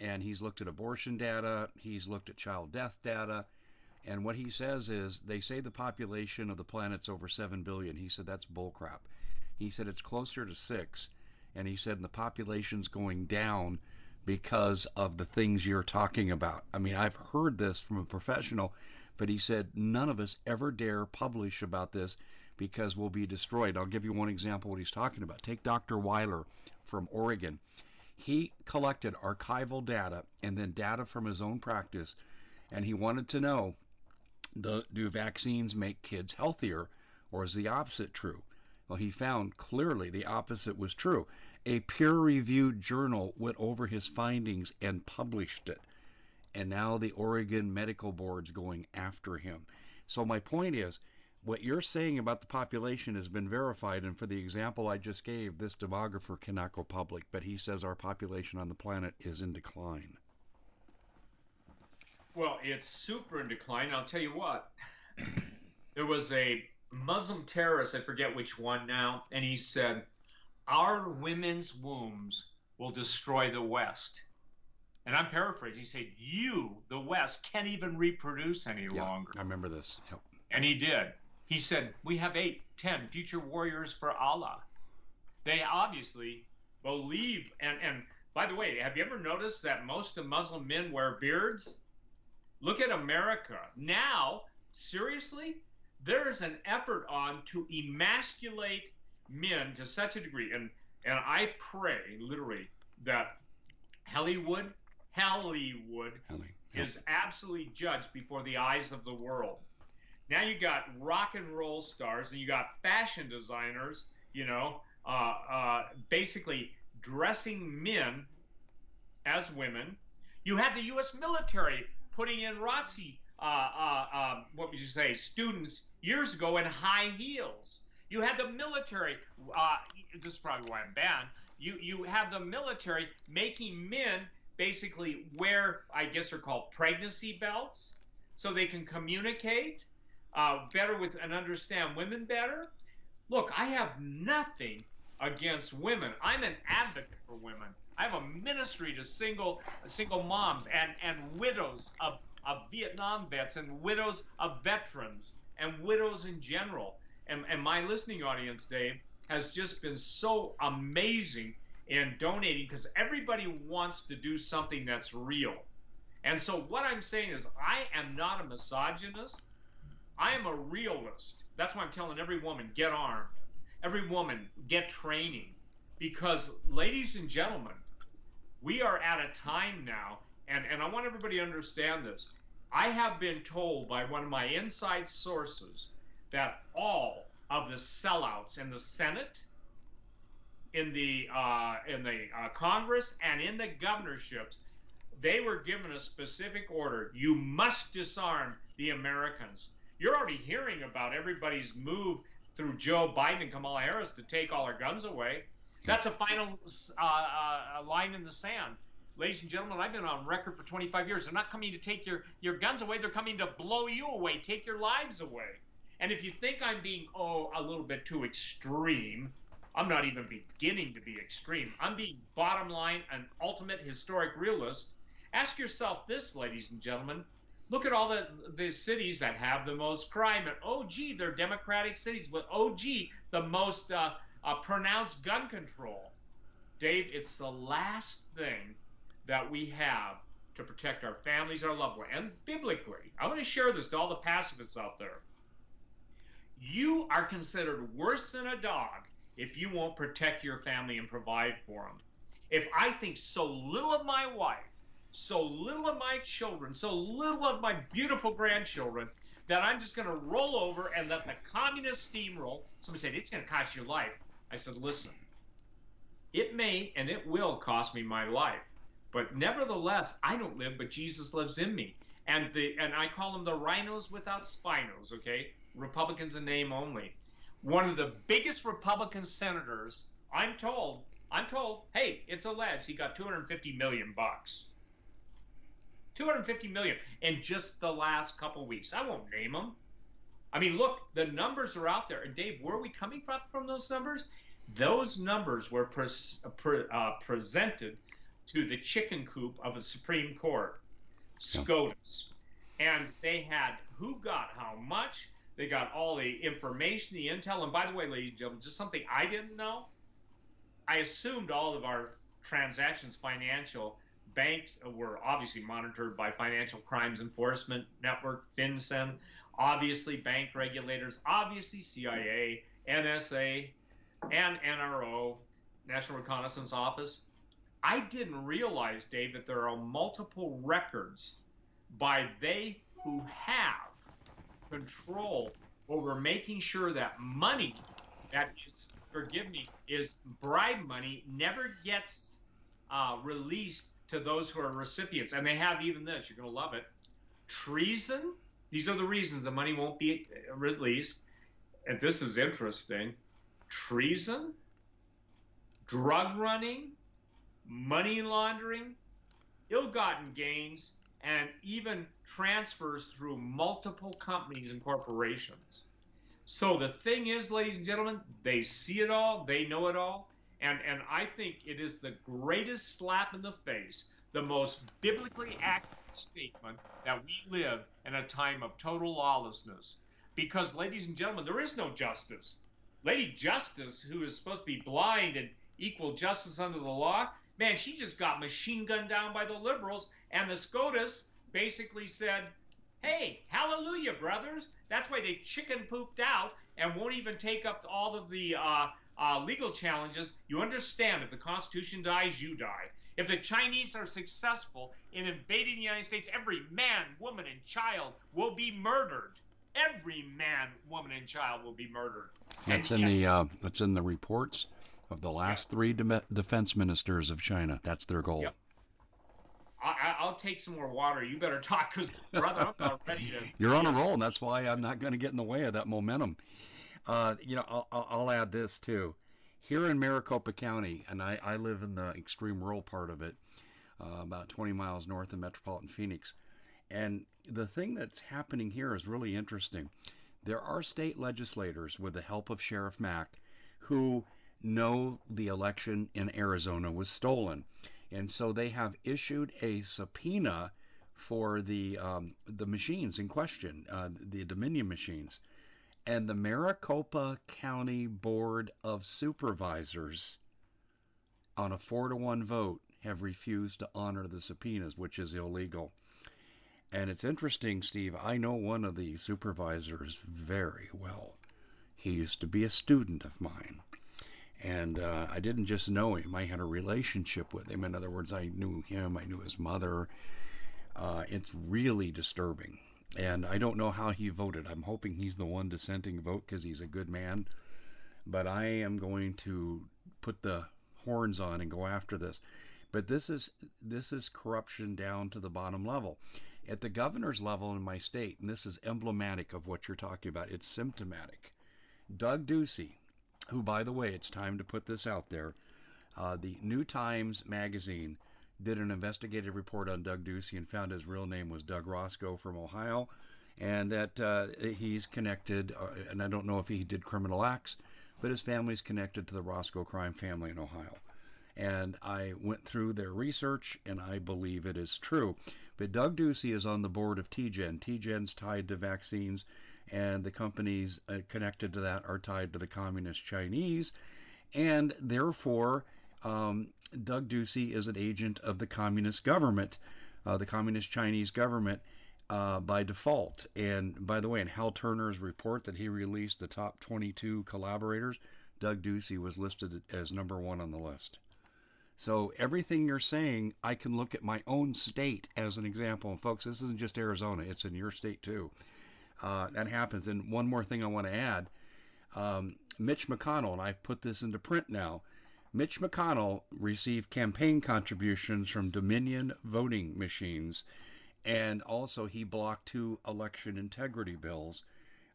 and he's looked at abortion data, he's looked at child death data, and what he says is they say the population of the planet's over 7 billion. He said that's bullcrap. He said it's closer to 6, and he said the population's going down because of the things you're talking about. I mean, I've heard this from a professional, but he said none of us ever dare publish about this because we'll be destroyed. I'll give you one example what he's talking about. Take Dr. Weiler from Oregon. He collected archival data and then data from his own practice, and he wanted to know do, do vaccines make kids healthier, or is the opposite true? Well, he found clearly the opposite was true. A peer reviewed journal went over his findings and published it. And now the Oregon Medical Board's going after him. So, my point is what you're saying about the population has been verified, and for the example I just gave, this demographer cannot go public, but he says our population on the planet is in decline. Well, it's super in decline. I'll tell you what. There was a Muslim terrorist, I forget which one now, and he said, Our women's wombs will destroy the West. And I'm paraphrasing. He said, You, the West, can't even reproduce any yeah, longer. I remember this. Yep. And he did. He said, We have eight, ten future warriors for Allah. They obviously believe. And, and by the way, have you ever noticed that most of Muslim men wear beards? Look at America. Now, seriously, there is an effort on to emasculate men to such a degree. And, and I pray, literally, that Hollywood, Hollywood Holly. is absolutely judged before the eyes of the world. Now you got rock and roll stars, and you got fashion designers, you know, uh, uh, basically dressing men as women. You had the U.S. military putting in ROTC, uh, uh, um, what would you say, students years ago in high heels. You had the military. Uh, this is probably why I'm banned. You you have the military making men basically wear, I guess they're called pregnancy belts, so they can communicate uh, better with and understand women better. Look, I have nothing against women. I'm an advocate for women. I have a ministry to single single moms and and widows of of Vietnam vets and widows of veterans and widows in general. And and my listening audience, Dave, has just been so amazing in donating because everybody wants to do something that's real. And so what I'm saying is I am not a misogynist. I am a realist. That's why I'm telling every woman get armed. Every woman get training because ladies and gentlemen, we are at a time now and and I want everybody to understand this. I have been told by one of my inside sources that all of the sellouts in the Senate, in the uh, in the uh, Congress, and in the governorships they were given a specific order. You must disarm the Americans. You're already hearing about everybody's move through Joe Biden and Kamala Harris to take all our guns away. That's a final uh, uh, line in the sand. Ladies and gentlemen, I've been on record for 25 years. They're not coming to take your, your guns away. They're coming to blow you away, take your lives away. And if you think I'm being, oh, a little bit too extreme, I'm not even beginning to be extreme. I'm being bottom line, an ultimate historic realist Ask yourself this, ladies and gentlemen. Look at all the, the cities that have the most crime. And oh, gee, they're democratic cities. But oh, gee, the most uh, uh, pronounced gun control. Dave, it's the last thing that we have to protect our families, our loved ones. And biblically, I want to share this to all the pacifists out there. You are considered worse than a dog if you won't protect your family and provide for them. If I think so little of my wife, so little of my children, so little of my beautiful grandchildren, that I'm just going to roll over and let the communist steamroll. Somebody said, it's going to cost you life. I said, listen, it may and it will cost me my life. But nevertheless, I don't live, but Jesus lives in me. And the and I call them the rhinos without spinos, okay? Republicans in name only. One of the biggest Republican senators, I'm told, I'm told, hey, it's alleged he got 250 million bucks. 250 million in just the last couple weeks. I won't name them. I mean, look, the numbers are out there. And Dave, where are we coming from from those numbers? Those numbers were pres- pre- uh, presented to the chicken coop of the Supreme Court, SCOTUS. And they had who got how much. They got all the information, the intel. And by the way, ladies and gentlemen, just something I didn't know. I assumed all of our transactions financial banks uh, were obviously monitored by Financial Crimes Enforcement Network, FinCEN, obviously bank regulators, obviously CIA, NSA, and NRO, National Reconnaissance Office. I didn't realize, Dave, that there are multiple records by they who have control over making sure that money that is, forgive me, is bribe money never gets uh, released to those who are recipients. And they have even this, you're going to love it treason. These are the reasons the money won't be released. And this is interesting treason, drug running, money laundering, ill gotten gains, and even transfers through multiple companies and corporations. So the thing is, ladies and gentlemen, they see it all, they know it all, and, and I think it is the greatest slap in the face, the most biblically accurate statement that we live in a time of total lawlessness. Because, ladies and gentlemen, there is no justice. Lady Justice, who is supposed to be blind and equal justice under the law, man, she just got machine gunned down by the liberals. And the SCOTUS basically said, hey, hallelujah, brothers. That's why they chicken pooped out and won't even take up all of the uh, uh, legal challenges, you understand if the Constitution dies, you die. If the Chinese are successful in invading the United States, every man, woman, and child will be murdered. Every man, woman, and child will be murdered. That's and in the uh, that's in the reports of the last yeah. three de- defense ministers of China. That's their goal. Yep. I, will take some more water. You better [LAUGHS] talk, because brother, I'm about ready to. [LAUGHS] You're on a roll, and that's why I'm not going to get in the way of that momentum. Uh, you know, I'll, I'll, add this too. Here in Maricopa County, and I, I live in the extreme rural part of it, uh, about 20 miles north of metropolitan Phoenix. And the thing that's happening here is really interesting. There are state legislators, with the help of Sheriff Mack, who know the election in Arizona was stolen. And so they have issued a subpoena for the um, the machines in question, uh, the Dominion machines, and the Maricopa County Board of Supervisors, on a four to one vote, have refused to honor the subpoenas, which is illegal. And it's interesting, Steve. I know one of the supervisors very well. He used to be a student of mine. And uh, I didn't just know him, I had a relationship with him. In other words, I knew him, I knew his mother. Uh, it's really disturbing. And I don't know how he voted. I'm hoping he's the one dissenting vote because he's a good man. But I am going to put the horns on and go after this. But this is this is corruption down to the bottom level. At the governor's level in my state, and this is emblematic of what you're talking about, it's symptomatic. Doug Ducey, who, by the way, it's time to put this out there, uh, the New Times Magazine did an investigative report on Doug Ducey and found his real name was Doug Roscoe from Ohio, and that uh, he's connected, uh, and I don't know if he did criminal acts, but his family's connected to the Roscoe crime family in Ohio. And I went through their research, and I believe it is true. But Doug Ducey is on the board of TGen. TGen's tied to vaccines, and the companies uh, connected to that are tied to the communist Chinese, and therefore um, Doug Ducey is an agent of the communist government, uh, the communist Chinese government. Uh, by default. And by the way, in Hal Turner's report that he released, the top 22 collaborators, Doug Ducey was listed as number one on the list. So everything you're saying, I can look at my own state as an example. And folks, this isn't just Arizona; it's in your state too. Uh, that happens. And one more thing I want to add: um, Mitch McConnell, and I've put this into print now. Mitch McConnell received campaign contributions from Dominion voting machines, and also he blocked two election integrity bills.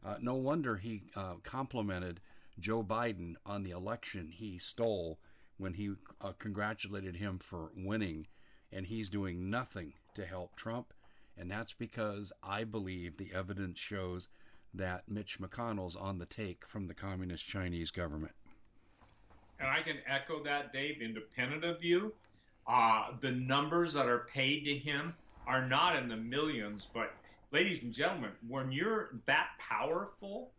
Uh, no wonder he uh, complimented Joe Biden on the election he stole when he uh, congratulated him for winning, and he's doing nothing to help Trump. And that's because I believe the evidence shows that Mitch McConnell's on the take from the communist Chinese government and I can echo that, Dave, independent of you. Uh, the numbers that are paid to him are not in the millions, but ladies and gentlemen, when you're that powerful,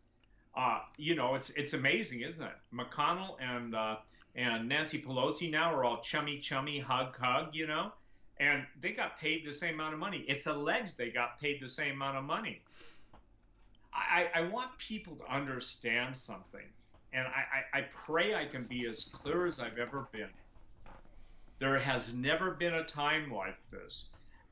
uh, you know it's it's amazing, isn't it? McConnell and uh, and Nancy Pelosi now are all chummy chummy, hug hug, you know, and they got paid the same amount of money. It's alleged they got paid the same amount of money. I, I want people to understand something and I, I, I pray I can be as clear as I've ever been. There has never been a time like this.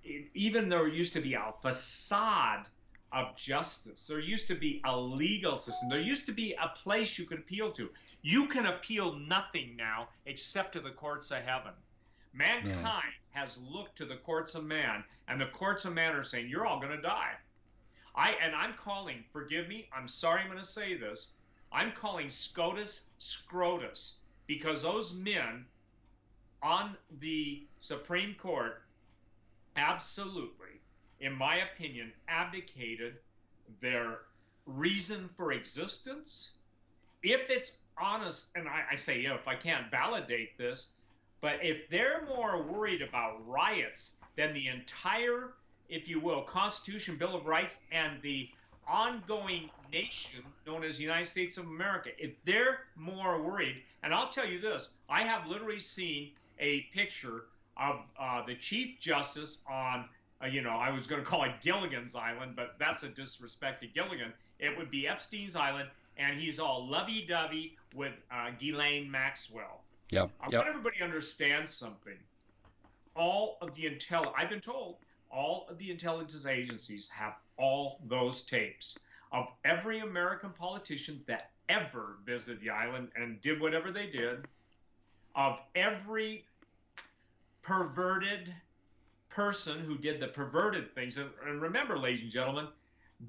It, even there used to be a facade of justice. There used to be a legal system. There used to be a place you could appeal to. You can appeal nothing now except to the courts of heaven. Mankind yeah. has looked to the courts of man, and the courts of man are saying, You're all going to die. I and I'm calling, forgive me, I'm sorry I'm going to say this. I'm calling SCOTUS Scrotus because those men on the Supreme Court absolutely, in my opinion, abdicated their reason for existence. If it's honest, and I, I say if, I can't validate this, but if they're more worried about riots than the entire, if you will, Constitution, Bill of Rights, and the ongoing nation known as the United States of America. If they're more worried, and I'll tell you this, I have literally seen a picture of uh, the Chief Justice on, uh, you know, I was going to call it Gilligan's Island, but that's a disrespect to Gilligan. It would be Epstein's Island, and he's all lovey-dovey with uh, Ghislaine Maxwell. Yeah. I yep. want everybody to understand something. All of the intel, I've been told, all of the intelligence agencies have all those tapes of every American politician that ever visited the island and did whatever they did, of every perverted person who did the perverted things. And, and remember, ladies and gentlemen,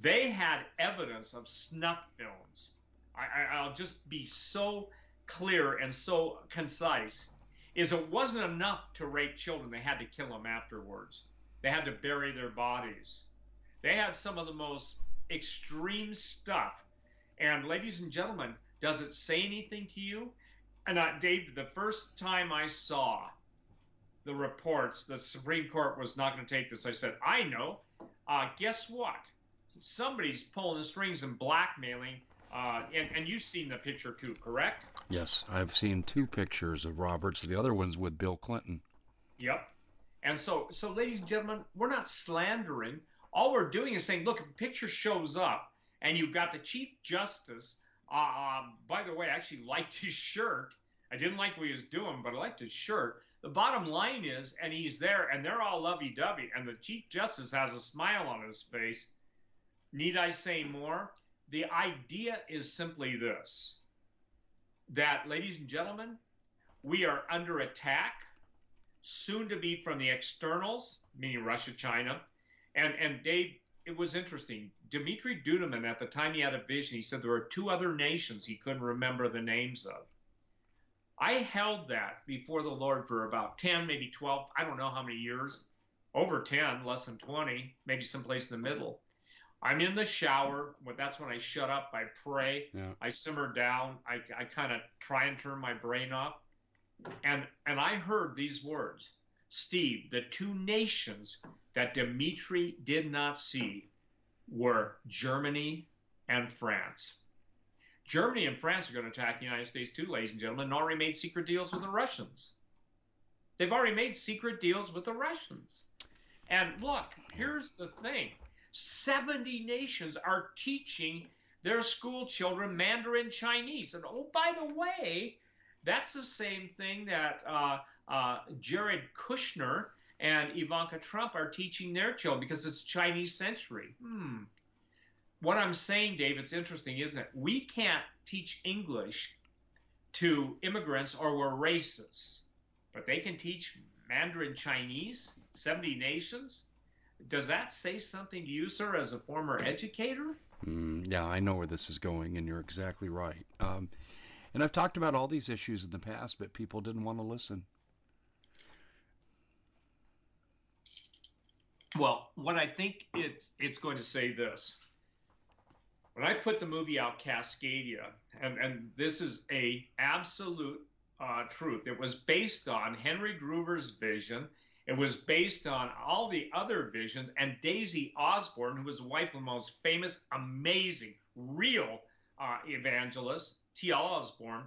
they had evidence of snuff films. I, I'll just be so clear and so concise is it wasn't enough to rape children they had to kill them afterwards they had to bury their bodies. They had some of the most extreme stuff. And, ladies and gentlemen, does it say anything to you? and uh, Dave, the first time I saw the reports the Supreme Court was not going to take this, I said, I know. Uh, guess what? Somebody's pulling the strings and blackmailing. Uh, and, and you've seen the picture too, correct? Yes, I've seen two pictures of Roberts. The other one's with Bill Clinton. Yep. And so, so ladies and gentlemen, we're not slandering. All we're doing is saying, look, if a picture shows up and you've got the Chief Justice. Uh, um, by the way, I actually [LAUGHS] liked his shirt. I didn't like what he was doing, but I liked his shirt. The bottom line is, and he's there, and they're all lovey-dovey, and the Chief Justice has a smile on his face. Need I say more? The idea is simply this: that, ladies and gentlemen, we are under attack, soon to be from the externals, meaning Russia, China, and and Dave. It was interesting. Dmitry Duduman, at the time he had a vision, he said there were two other nations he couldn't remember the names of. I held that before the Lord for about 10, maybe 12, I don't know how many years, over 10, less than 20, maybe someplace in the middle. I'm in the shower. But that's when I shut up. I pray. Yeah. I simmer down. I, I kind of try and turn my brain off. And, and I heard these words Steve, the two nations that Dmitry did not see were Germany and France. Germany and France are going to attack the United States too, ladies and gentlemen, and already made secret deals with the Russians. They've already made secret deals with the Russians. And look, here's the thing 70 nations are teaching their school children Mandarin Chinese. And oh, by the way, that's the same thing that uh, uh, Jared Kushner and Ivanka Trump are teaching their children because it's Chinese century. Hmm. What I'm saying, Dave, it's interesting, isn't it? We can't teach English to immigrants or we're racist, but they can teach Mandarin Chinese, 70 nations. Does that say something to you, sir, as a former educator? Mm, yeah, I know where this is going, and you're exactly right. Um, and I've talked about all these issues in the past, but people didn't want to listen. Well, what I think it's it's going to say this. When I put the movie out, Cascadia, and, and this is a absolute uh, truth. It was based on Henry Gruver's vision. It was based on all the other visions, and Daisy Osborne, who was the wife of the most famous, amazing, real uh, evangelist, T.L. Osborne,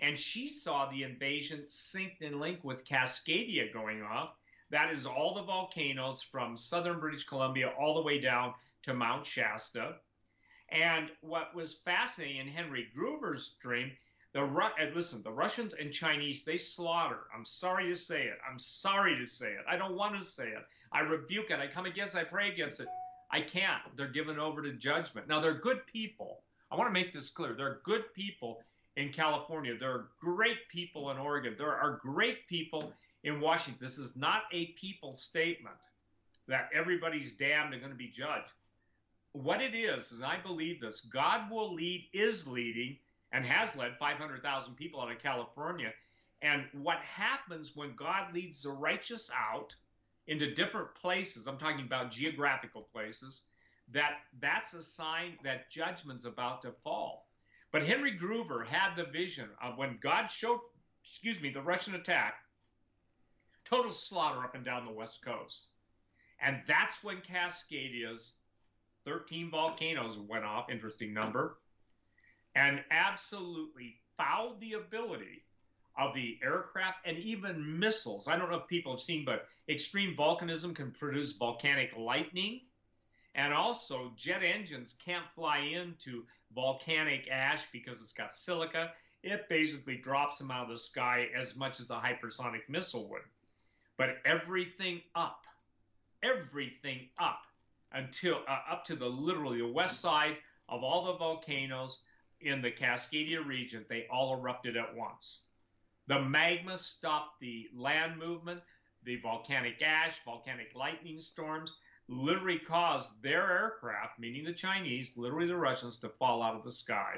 and she saw the invasion synced and linked with Cascadia going off. That is all the volcanoes from southern British Columbia all the way down to Mount Shasta. And what was fascinating in Henry Gruver's dream, the and listen, the Russians and Chinese they slaughter. I'm sorry to say it. I'm sorry to say it. I don't want to say it. I rebuke it. I come against. I pray against it. I can't. They're given over to judgment. Now they're good people. I want to make this clear. They're good people in California. There are great people in Oregon. There are great people in Washington. This is not a people statement that everybody's damned and going to be judged. What it is, is I believe this God will lead, is leading, and has led 500,000 people out of California. And what happens when God leads the righteous out into different places, I'm talking about geographical places, that that's a sign that judgment's about to fall. But Henry Gruver had the vision of when God showed, excuse me, the Russian attack, total slaughter up and down the West Coast. And that's when Cascadia's 13 volcanoes went off, interesting number, and absolutely fouled the ability of the aircraft and even missiles. I don't know if people have seen, but extreme volcanism can produce volcanic lightning. And also, jet engines can't fly into volcanic ash because it's got silica. It basically drops them out of the sky as much as a hypersonic missile would but everything up, everything up until uh, up to the literally the west side of all the volcanoes in the Cascadia region, they all erupted at once. The magma stopped the land movement, the volcanic ash, volcanic lightning storms literally caused their aircraft, meaning the Chinese, literally the Russians, to fall out of the sky.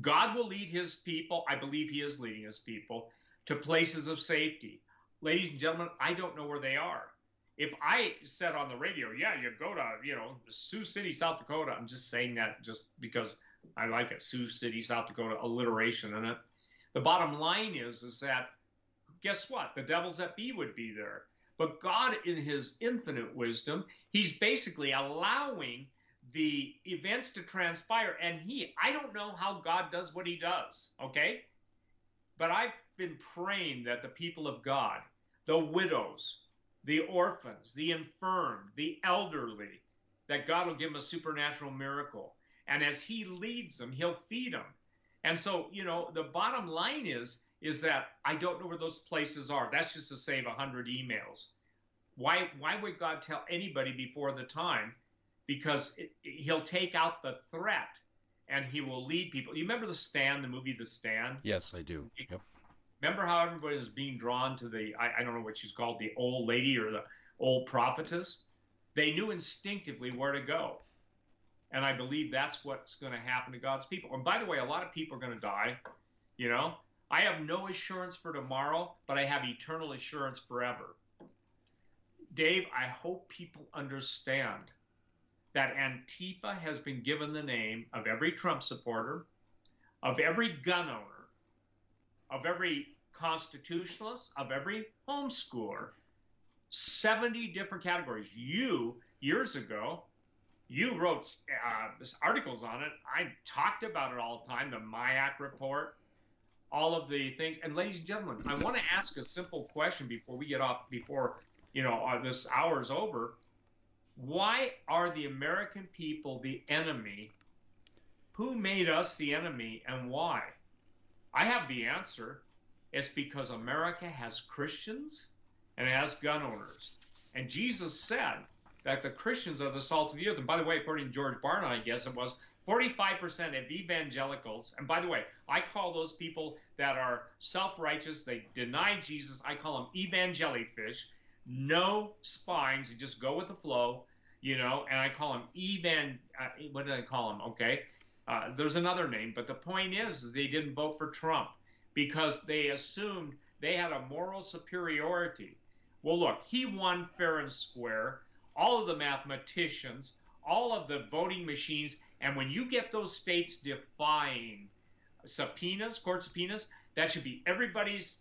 God will lead his people, I believe he is leading his people, to places of safety ladies and gentlemen, I don't know where they are. If I said on the radio, yeah, you go to, you know, Sioux City, South Dakota, I'm just saying that just because I like it. Sioux City, South Dakota, alliteration in it. The bottom line is, is that guess what? The devils that be would be there. But God, in his infinite wisdom, he's basically allowing the events to transpire. And he, I don't know how God does what he does, okay? But I've been praying that the people of God, the widows, the orphans, the infirm, the elderly, that God will give them a supernatural miracle. And as he leads them, he'll feed them. And so, you know, the bottom line is, is that I don't know where those places are. That's just to save a hundred emails. Why why would God tell anybody before the time? Because it, he'll take out the threat and he will lead people. You remember the Stand, the movie The Stand? Yes, I do. Yep. Remember how everybody is being drawn to the I, I don't know what she's called, the old lady or the old prophetess? They knew instinctively where to go. And I believe that's what's going to happen to God's people. And by the way, a lot of people are going to die. You know, I have no assurance for tomorrow, but I have eternal assurance forever. Dave, I hope people understand that Antifa has been given the name of every Trump supporter, of every gun owner, of every constitutionalist, of every homeschooler, 70 different categories. You, years ago, you wrote uh, articles on it. I talked about it all the time, the MIAC report, all of the things. And ladies and gentlemen, I want to ask a simple question before we get off, before you know uh, this hour's over. Why are the American people the enemy? Who made us the enemy, and why? I have the answer. It's because America has Christians and it has gun owners. And Jesus said that the Christians are the salt of the earth. And by the way, according to George Barna, I guess it was 45% of evangelicals, and by the way, I call those people that are self righteous, they deny Jesus, I call them evangelifish, no spines, you just go with the flow, you know, and I call them evan, uh, what did I call them? Okay. Uh, there's another name, but the point is, is they didn't vote for Trump because they assumed they had a moral superiority. Well, look, he won fair and square. All of the mathematicians, all of the voting machines, and when you get those states defying subpoenas, court subpoenas, that should be everybody's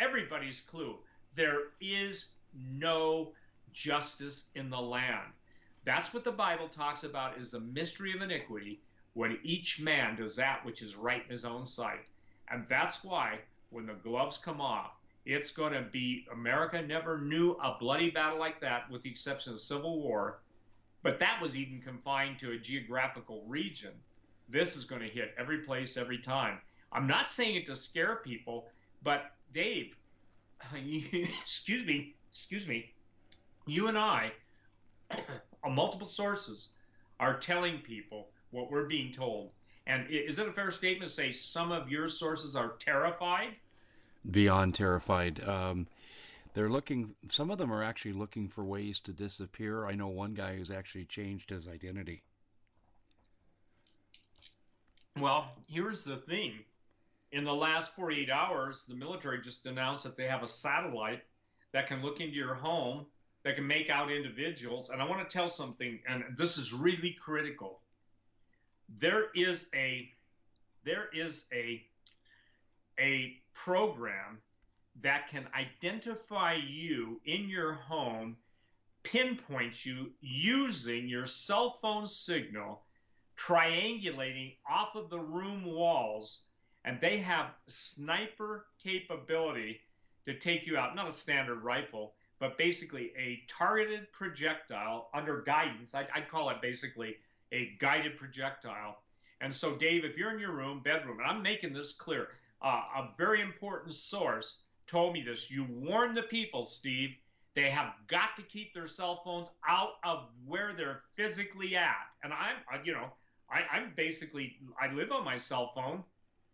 everybody's clue. There is no justice in the land. That's what the Bible talks about is the mystery of iniquity when each man does that which is right in his own sight. And that's why when the gloves come off, it's going to be America never knew a bloody battle like that, with the exception of the Civil War. But that was even confined to a geographical region. This is going to hit every place, every time. I'm not saying it to scare people, but Dave, [LAUGHS] excuse me, excuse me, you and I, [COUGHS] on multiple sources, are telling people what we're being told. And is it a fair statement to say some of your sources are terrified? Beyond terrified. Um, they're looking, some of them are actually looking for ways to disappear. I know one guy who's actually changed his identity. Well, here's the thing. In the last 48 hours, the military just announced that they have a satellite that can look into your home, that can make out individuals. And I want to tell something, and this is really critical there is a there is a a program that can identify you in your home, pinpoint you using your cell phone signal, triangulating off of the room walls, and they have sniper capability to take you out. Not a standard rifle, but basically a targeted projectile under guidance. I'd, I'd call it basically a guided projectile. And so, Dave, if you're in your room, bedroom, and I'm making this clear, uh, a very important source told me this. You warn the people, Steve, they have got to keep their cell phones out of where they're physically at. And I'm, you know, I, am basically, I live on my cell phone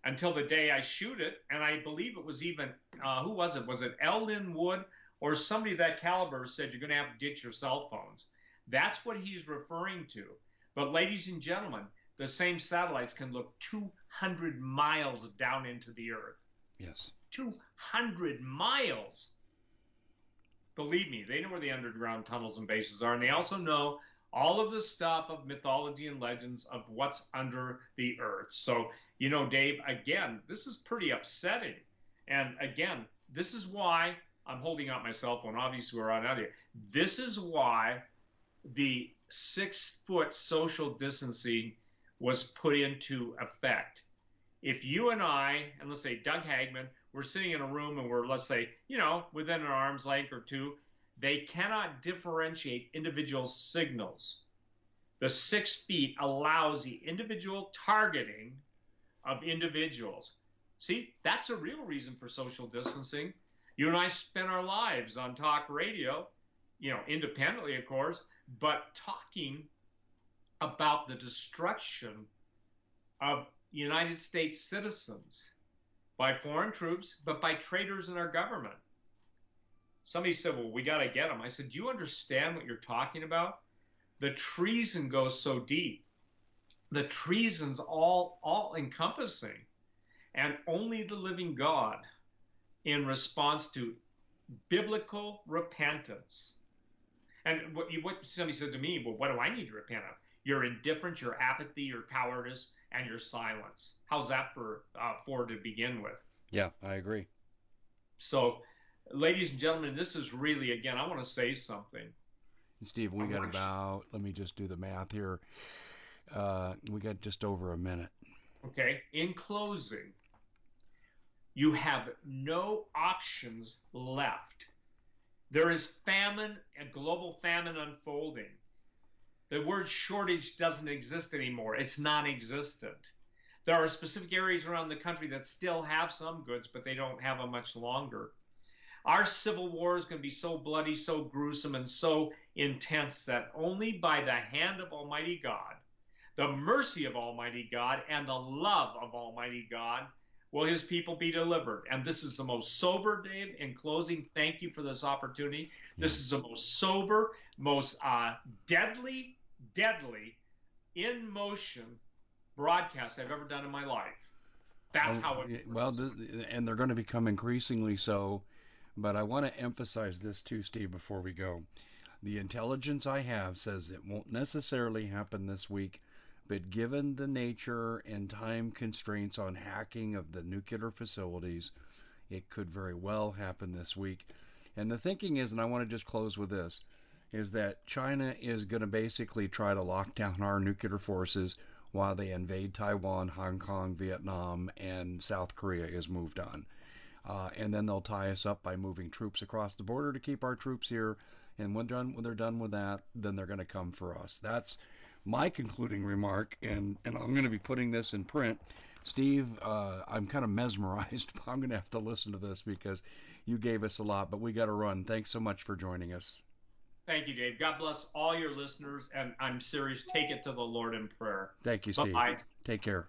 until the day I shoot it. And I believe it was even, uh, who was it? Was it. Lin Wood or somebody that caliber said you're going to have to ditch your cell phones? That's what he's referring to. But, ladies and gentlemen, the same satellites can look 200 miles down into the Earth. Yes. 200 miles. Believe me, they know where the underground tunnels and bases are, and they also know all of the stuff of mythology and legends of what's under the Earth. So You know, Dave, again, this is pretty upsetting. And again, this is why I'm holding out my cell phone. Obviously, we're on out here. This is why the six foot social distancing was put into effect. If you and I, and let's say Doug Hagmann, we're sitting in a room and we're, let's say, you know, within an arm's length or two, they cannot differentiate individual signals. The six feet allows the individual targeting of individuals. See, that's a real reason for social distancing. You and I spend our lives on talk radio, you know, independently, of course, but talking about the destruction of United States citizens by foreign troops, but by traitors in our government. Somebody said, Well, we got to get them. I said, Do you understand what you're talking about? The treason goes so deep. The treason's all, all encompassing. And only the living God, in response to biblical repentance, and what, what somebody said to me, well, what do I need to repent of? Your indifference, your apathy, your cowardice, and your silence. How's that for uh, for to begin with? Yeah, I agree. So, ladies and gentlemen, this is really again. I want to say something. Steve, we got about. Let me just do the math here. Uh, we got just over a minute. Okay. In closing, you have no options left there is famine, a global famine unfolding. The word shortage doesn't exist anymore. It's non existent. There are specific areas around the country that still have some goods, but they don't have them much longer. Our civil war is going to be so bloody, so gruesome, and so intense that only by the hand of Almighty God, the mercy of Almighty God, and the love of Almighty God will his people be delivered? And this is the most sober, Dave. In closing, thank you for this opportunity. This is the most sober, most uh, deadly, deadly, in motion broadcast I've ever done in my life. That's oh, how it. Well, the, and they're going to become increasingly so. But I want to emphasize this too, Steve, before we go. The intelligence I have says it won't necessarily happen this week but given the nature and time constraints on hacking of the nuclear facilities, it could very well happen this week. And the thinking is, and I want to just close with this, is that China is going to basically try to lock down our nuclear forces while they invade Taiwan, Hong Kong, Vietnam, and South Korea is moved on. Uh, and then they'll tie us up by moving troops across the border to keep our troops here. And when, done, when they're done with that, then they're going to come for us. That's my concluding remark, and, and I'm going to be putting this in print. Steve, uh, I'm kind of mesmerized. [LAUGHS] I'm going to have to listen to this because you gave us a lot, but we got to run. Thanks so much for joining us. Thank you, Dave. God bless all your listeners, and I'm serious. Take it to the Lord in prayer. Thank you, Steve. Bye. Take care.